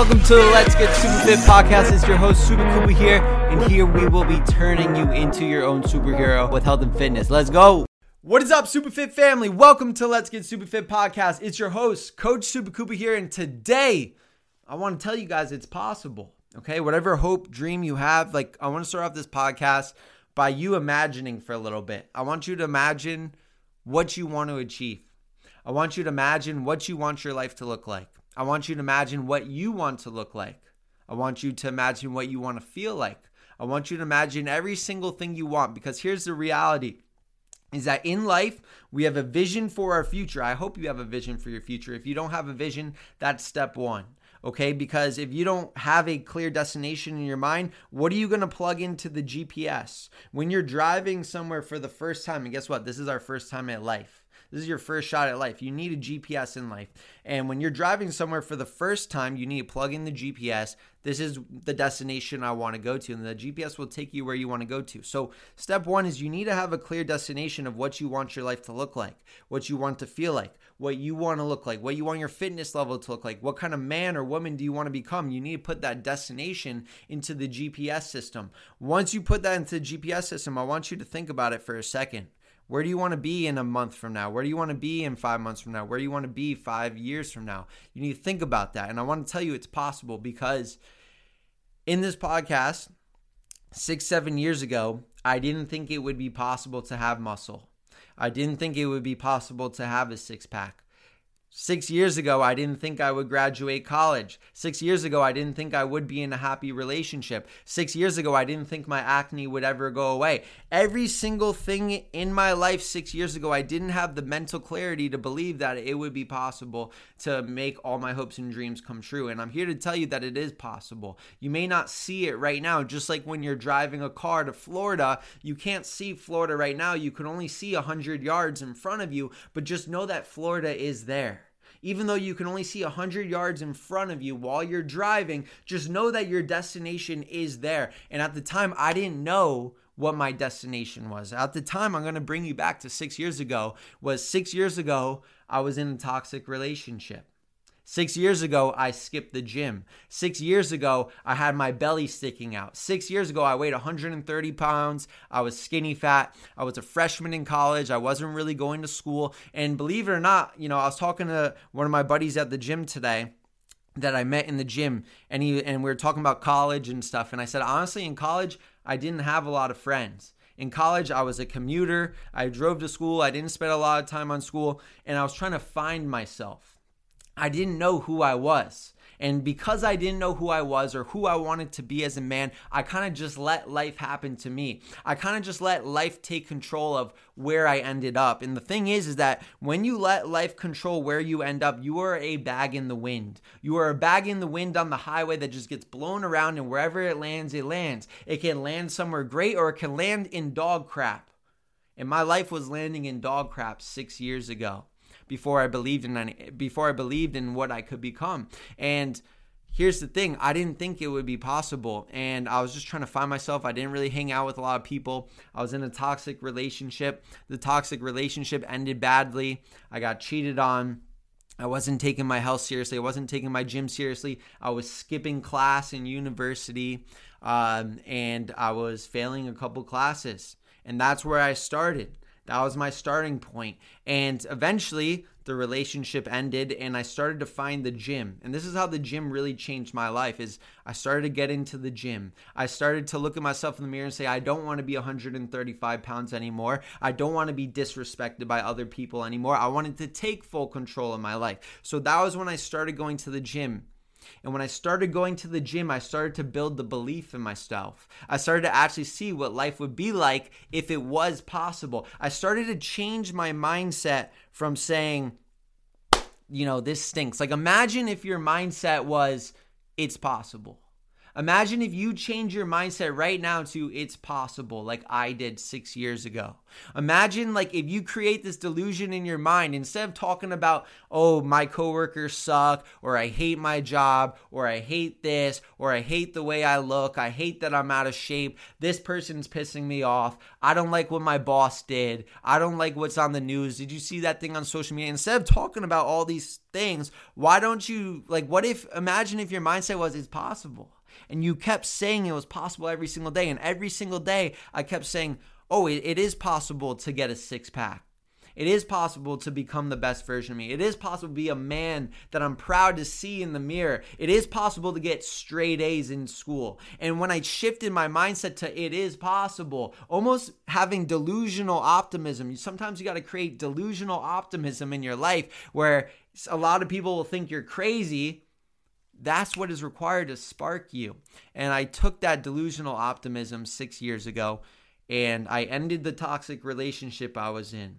welcome to the Let's Get Super Fit podcast. It's your host, Super Koopa here, and here we will be turning you into your own superhero with health and fitness. Let's go. What is up, Super Fit family? Welcome to Let's Get Super Fit podcast. It's your host, Coach Super Koopa here, and today I want to tell you guys it's possible. Okay, whatever hope, dream you have, like I want to start off this podcast by you imagining for a little bit. I want you to imagine what you want to achieve. I want you to imagine what you want your life to look like. I want you to imagine what you want to look like. I want you to imagine what you want to feel like. I want you to imagine every single thing you want because here's the reality is that in life we have a vision for our future. I hope you have a vision for your future. If you don't have a vision, that's step 1 okay? Because if you don't have a clear destination in your mind, what are you going to plug into the GPS? When you're driving somewhere for the first time, and guess what? This is our first time at life. This is your first shot at life. You need a GPS in life. And when you're driving somewhere for the first time, you need to plug in the GPS. This is the destination I want to go to. And the GPS will take you where you want to go to. So, step one is you need to have a clear destination of what you want your life to look like, what you want to feel like, what you want to look like, what you want your fitness level to look like, what kind of man or woman do you want to become. You need to put that destination into the GPS system. Once you put that into the GPS system, I want you to think about it for a second. Where do you want to be in a month from now? Where do you want to be in five months from now? Where do you want to be five years from now? You need to think about that. And I want to tell you it's possible because in this podcast, six, seven years ago, I didn't think it would be possible to have muscle. I didn't think it would be possible to have a six pack. Six years ago, I didn't think I would graduate college. Six years ago, I didn't think I would be in a happy relationship. Six years ago, I didn't think my acne would ever go away. Every single thing in my life six years ago, I didn't have the mental clarity to believe that it would be possible to make all my hopes and dreams come true. And I'm here to tell you that it is possible. You may not see it right now, just like when you're driving a car to Florida, you can't see Florida right now. You can only see 100 yards in front of you, but just know that Florida is there even though you can only see 100 yards in front of you while you're driving, just know that your destination is there. And at the time, I didn't know what my destination was. At the time, I'm going to bring you back to six years ago, was six years ago, I was in a toxic relationship. Six years ago, I skipped the gym. Six years ago, I had my belly sticking out. Six years ago, I weighed 130 pounds. I was skinny fat. I was a freshman in college. I wasn't really going to school. And believe it or not, you know, I was talking to one of my buddies at the gym today that I met in the gym and he and we were talking about college and stuff and I said honestly in college I didn't have a lot of friends. In college I was a commuter. I drove to school. I didn't spend a lot of time on school and I was trying to find myself. I didn't know who I was. And because I didn't know who I was or who I wanted to be as a man, I kind of just let life happen to me. I kind of just let life take control of where I ended up. And the thing is, is that when you let life control where you end up, you are a bag in the wind. You are a bag in the wind on the highway that just gets blown around, and wherever it lands, it lands. It can land somewhere great or it can land in dog crap. And my life was landing in dog crap six years ago before I believed in any, before I believed in what I could become. And here's the thing I didn't think it would be possible. And I was just trying to find myself. I didn't really hang out with a lot of people. I was in a toxic relationship. The toxic relationship ended badly. I got cheated on. I wasn't taking my health seriously. I wasn't taking my gym seriously. I was skipping class in university. Um, and I was failing a couple classes. And that's where I started. That was my starting point. And eventually, the relationship ended and I started to find the gym. And this is how the gym really changed my life is I started to get into the gym. I started to look at myself in the mirror and say I don't want to be 135 pounds anymore. I don't want to be disrespected by other people anymore. I wanted to take full control of my life. So that was when I started going to the gym. And when I started going to the gym, I started to build the belief in myself. I started to actually see what life would be like if it was possible. I started to change my mindset from saying, you know, this stinks. Like, imagine if your mindset was, it's possible. Imagine if you change your mindset right now to it's possible, like I did six years ago. Imagine like if you create this delusion in your mind instead of talking about, oh, my coworkers suck, or I hate my job, or I hate this, or I hate the way I look, I hate that I'm out of shape, this person's pissing me off, I don't like what my boss did, I don't like what's on the news. Did you see that thing on social media? Instead of talking about all these things, why don't you like what if imagine if your mindset was it's possible? And you kept saying it was possible every single day. And every single day, I kept saying, oh, it, it is possible to get a six pack. It is possible to become the best version of me. It is possible to be a man that I'm proud to see in the mirror. It is possible to get straight A's in school. And when I shifted my mindset to it is possible, almost having delusional optimism, sometimes you got to create delusional optimism in your life where a lot of people will think you're crazy that's what is required to spark you. And I took that delusional optimism six years ago and I ended the toxic relationship I was in.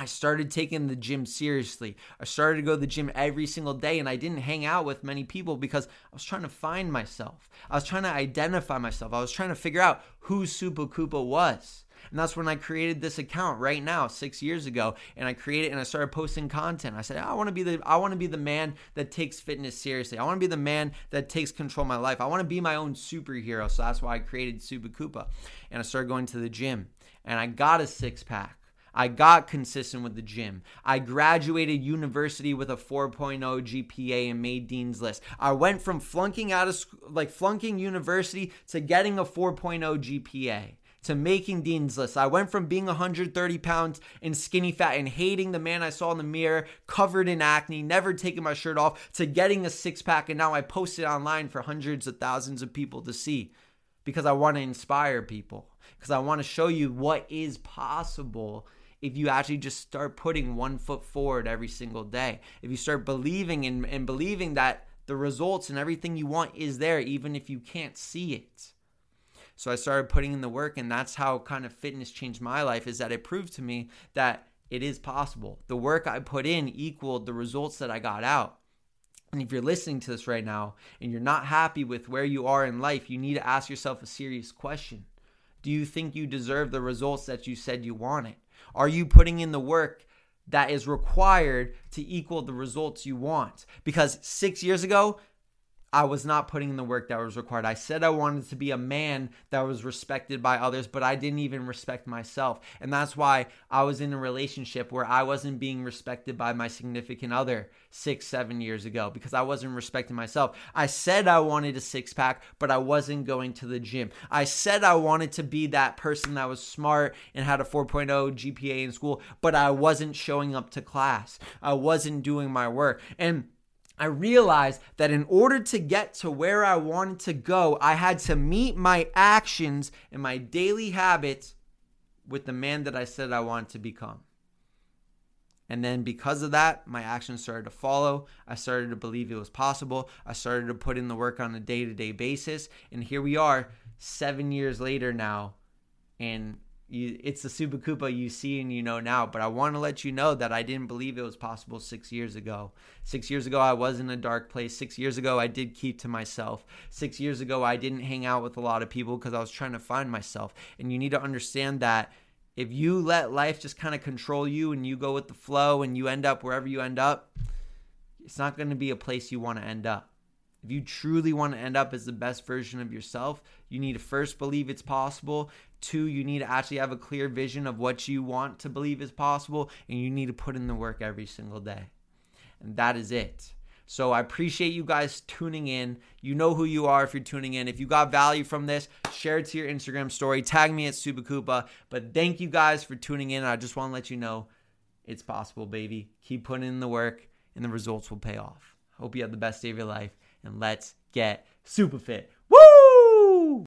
I started taking the gym seriously. I started to go to the gym every single day, and I didn't hang out with many people because I was trying to find myself. I was trying to identify myself. I was trying to figure out who Super Koopa was. And that's when I created this account right now, six years ago. And I created and I started posting content. I said, I want to be the I want to be the man that takes fitness seriously. I want to be the man that takes control of my life. I want to be my own superhero. So that's why I created Super Koopa. And I started going to the gym. And I got a six pack. I got consistent with the gym. I graduated university with a 4.0 GPA and made Dean's List. I went from flunking out of like flunking university to getting a 4.0 GPA to making Dean's List. I went from being 130 pounds and skinny fat and hating the man I saw in the mirror, covered in acne, never taking my shirt off, to getting a six pack. And now I post it online for hundreds of thousands of people to see because I want to inspire people, because I want to show you what is possible if you actually just start putting one foot forward every single day. If you start believing and, and believing that the results and everything you want is there, even if you can't see it. So I started putting in the work, and that's how kind of fitness changed my life. Is that it proved to me that it is possible. The work I put in equaled the results that I got out. And if you're listening to this right now and you're not happy with where you are in life, you need to ask yourself a serious question. Do you think you deserve the results that you said you wanted? Are you putting in the work that is required to equal the results you want? Because six years ago, I was not putting in the work that was required. I said I wanted to be a man that was respected by others, but I didn't even respect myself. And that's why I was in a relationship where I wasn't being respected by my significant other six, seven years ago because I wasn't respecting myself. I said I wanted a six pack, but I wasn't going to the gym. I said I wanted to be that person that was smart and had a 4.0 GPA in school, but I wasn't showing up to class. I wasn't doing my work. And I realized that in order to get to where I wanted to go, I had to meet my actions and my daily habits with the man that I said I wanted to become. And then because of that, my actions started to follow. I started to believe it was possible. I started to put in the work on a day to day basis. And here we are, seven years later now. And you, it's the Super Koopa you see and you know now. But I want to let you know that I didn't believe it was possible six years ago. Six years ago, I was in a dark place. Six years ago, I did keep to myself. Six years ago, I didn't hang out with a lot of people because I was trying to find myself. And you need to understand that if you let life just kind of control you and you go with the flow and you end up wherever you end up, it's not going to be a place you want to end up. If you truly want to end up as the best version of yourself, you need to first believe it's possible. Two, you need to actually have a clear vision of what you want to believe is possible, and you need to put in the work every single day. And that is it. So I appreciate you guys tuning in. You know who you are if you're tuning in. If you got value from this, share it to your Instagram story. Tag me at SupaKoopa. But thank you guys for tuning in. I just want to let you know it's possible, baby. Keep putting in the work, and the results will pay off. Hope you have the best day of your life and let's get super fit. Woo!